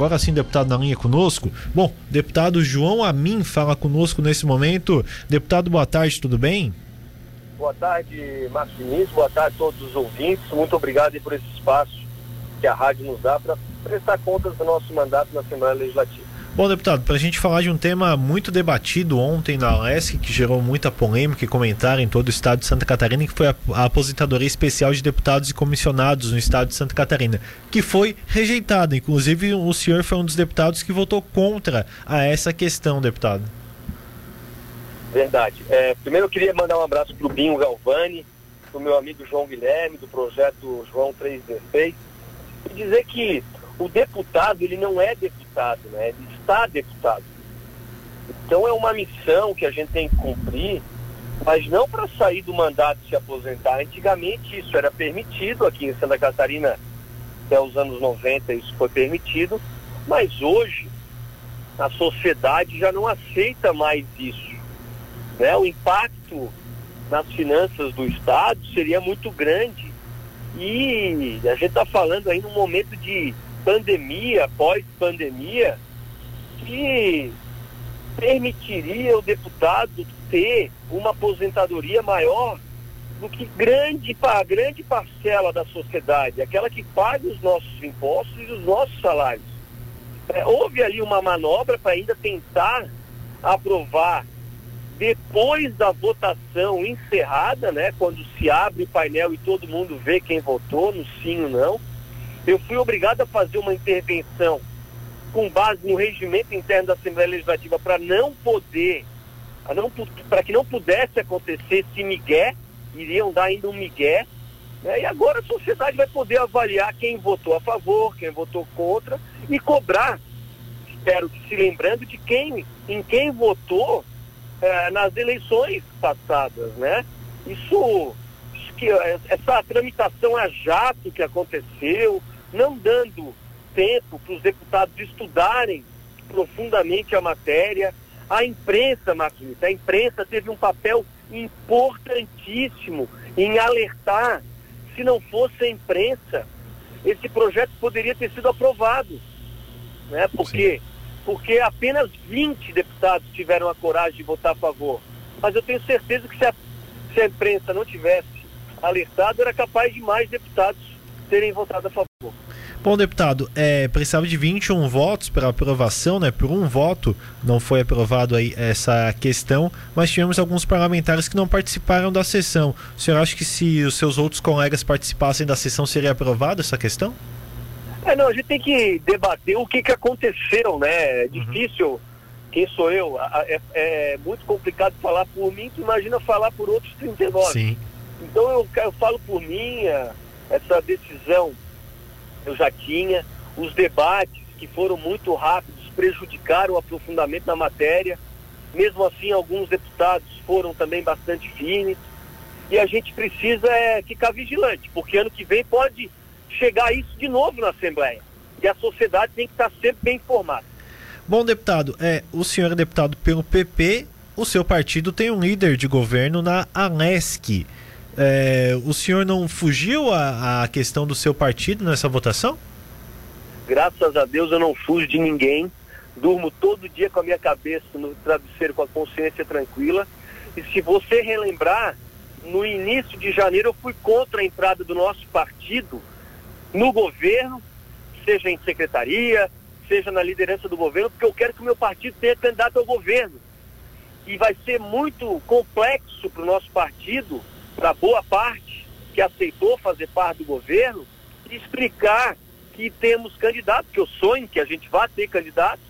Agora sim, deputado na linha conosco. Bom, deputado João Amin fala conosco nesse momento. Deputado, boa tarde, tudo bem? Boa tarde, Marcos boa tarde a todos os ouvintes. Muito obrigado por esse espaço que a rádio nos dá para prestar contas do nosso mandato na Assembleia Legislativa. Bom, deputado, para a gente falar de um tema muito debatido ontem na LESC, que gerou muita polêmica e comentário em todo o estado de Santa Catarina, que foi a, a aposentadoria especial de deputados e comissionados no estado de Santa Catarina, que foi rejeitada. Inclusive, o senhor foi um dos deputados que votou contra a essa questão, deputado. Verdade. É, primeiro eu queria mandar um abraço para o Binho Galvani, para o meu amigo João Guilherme, do projeto João 316, e dizer que o deputado, ele não é deputado, né? Ele está deputado. Então é uma missão que a gente tem que cumprir, mas não para sair do mandato e se aposentar. Antigamente isso era permitido aqui em Santa Catarina, até os anos 90 isso foi permitido, mas hoje a sociedade já não aceita mais isso. Né? O impacto nas finanças do Estado seria muito grande. E a gente está falando aí num momento de pandemia, pós-pandemia, que permitiria o deputado ter uma aposentadoria maior do que grande, a grande parcela da sociedade, aquela que paga os nossos impostos e os nossos salários. É, houve ali uma manobra para ainda tentar aprovar depois da votação encerrada, né, quando se abre o painel e todo mundo vê quem votou, no sim ou não, eu fui obrigado a fazer uma intervenção com base no regimento interno da Assembleia Legislativa para não poder, para que não pudesse acontecer se migué, iriam dar ainda um migué, né? e agora a sociedade vai poder avaliar quem votou a favor, quem votou contra e cobrar, espero que se lembrando de quem, em quem votou eh, nas eleições passadas, né? Isso, isso que essa tramitação a jato que aconteceu, não dando tempo para os deputados estudarem profundamente a matéria. A imprensa, Marquinhos, a imprensa teve um papel importantíssimo em alertar. Se não fosse a imprensa, esse projeto poderia ter sido aprovado. Né? Por quê? Porque apenas 20 deputados tiveram a coragem de votar a favor. Mas eu tenho certeza que se a, se a imprensa não tivesse alertado, era capaz de mais deputados terem votado a favor. Bom, deputado, é, precisava de 21 votos para aprovação, né? Por um voto não foi aprovado aí essa questão, mas tivemos alguns parlamentares que não participaram da sessão. O senhor acha que se os seus outros colegas participassem da sessão seria aprovada essa questão? É, não, a gente tem que debater o que, que aconteceu, né? É uhum. difícil, uhum. quem sou eu? É, é, muito complicado falar por mim, que imagina falar por outros 39. Sim. Então eu, eu falo por mim, essa decisão eu já tinha. Os debates que foram muito rápidos prejudicaram o aprofundamento na matéria. Mesmo assim, alguns deputados foram também bastante firmes. E a gente precisa é, ficar vigilante, porque ano que vem pode chegar isso de novo na Assembleia. E a sociedade tem que estar sempre bem informada. Bom, deputado, é, o senhor é deputado pelo PP, o seu partido tem um líder de governo na ANESC. É, o senhor não fugiu à, à questão do seu partido nessa votação? Graças a Deus eu não fujo de ninguém. Durmo todo dia com a minha cabeça no travesseiro com a consciência tranquila. E se você relembrar, no início de janeiro eu fui contra a entrada do nosso partido no governo, seja em secretaria, seja na liderança do governo, porque eu quero que o meu partido tenha candidato ao governo. E vai ser muito complexo para o nosso partido para boa parte que aceitou fazer parte do governo, explicar que temos candidatos, que eu sonho que a gente vá ter candidatos,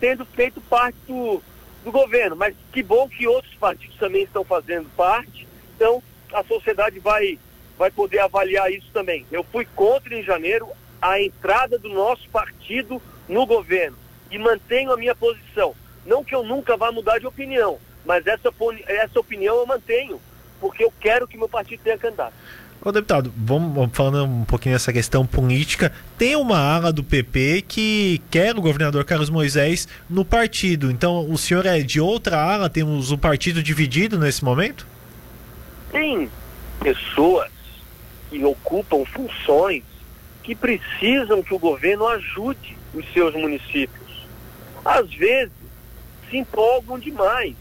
tendo feito parte do, do governo. Mas que bom que outros partidos também estão fazendo parte, então a sociedade vai, vai poder avaliar isso também. Eu fui contra em janeiro a entrada do nosso partido no governo e mantenho a minha posição. Não que eu nunca vá mudar de opinião, mas essa, essa opinião eu mantenho porque eu quero que meu partido tenha candidato. Ô deputado, vamos falando um pouquinho dessa questão política. Tem uma ala do PP que quer o governador Carlos Moisés no partido. Então, o senhor é de outra ala? Temos o um partido dividido nesse momento? Tem pessoas que ocupam funções que precisam que o governo ajude. os seus municípios. Às vezes se empolgam demais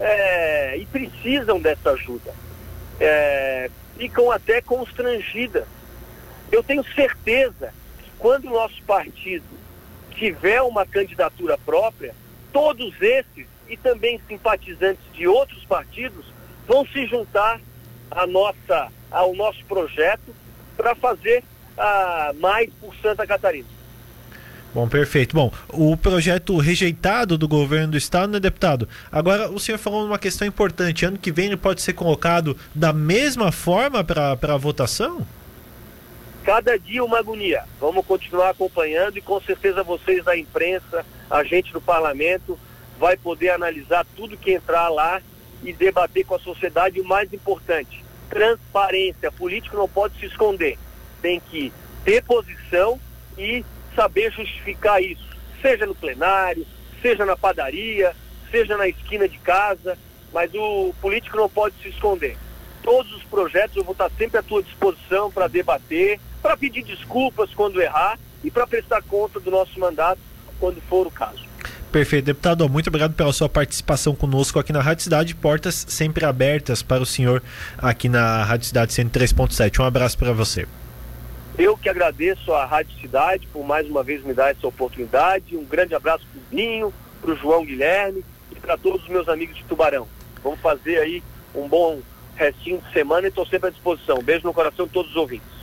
é, e precisam dessa ajuda. É, ficam até constrangidas. Eu tenho certeza que quando o nosso partido tiver uma candidatura própria, todos esses e também simpatizantes de outros partidos vão se juntar à nossa, ao nosso projeto para fazer uh, mais por Santa Catarina. Bom, perfeito. Bom, o projeto rejeitado do governo do estado, né, deputado? Agora, o senhor falou uma questão importante. Ano que vem ele pode ser colocado da mesma forma para a votação? Cada dia uma agonia. Vamos continuar acompanhando e com certeza vocês da imprensa, a gente do parlamento, vai poder analisar tudo que entrar lá e debater com a sociedade. O mais importante, transparência. Político não pode se esconder. Tem que ter posição e saber justificar isso, seja no plenário, seja na padaria, seja na esquina de casa, mas o político não pode se esconder. Todos os projetos eu vou estar sempre à tua disposição para debater, para pedir desculpas quando errar e para prestar conta do nosso mandato quando for o caso. Perfeito, deputado. Muito obrigado pela sua participação conosco aqui na Rádio Cidade. Portas sempre abertas para o senhor aqui na Rádio Cidade 103.7. Um abraço para você. Eu que agradeço à Rádio Cidade por mais uma vez me dar essa oportunidade. Um grande abraço para o Binho, para o João Guilherme e para todos os meus amigos de Tubarão. Vamos fazer aí um bom restinho de semana e estou sempre à disposição. Beijo no coração de todos os ouvintes.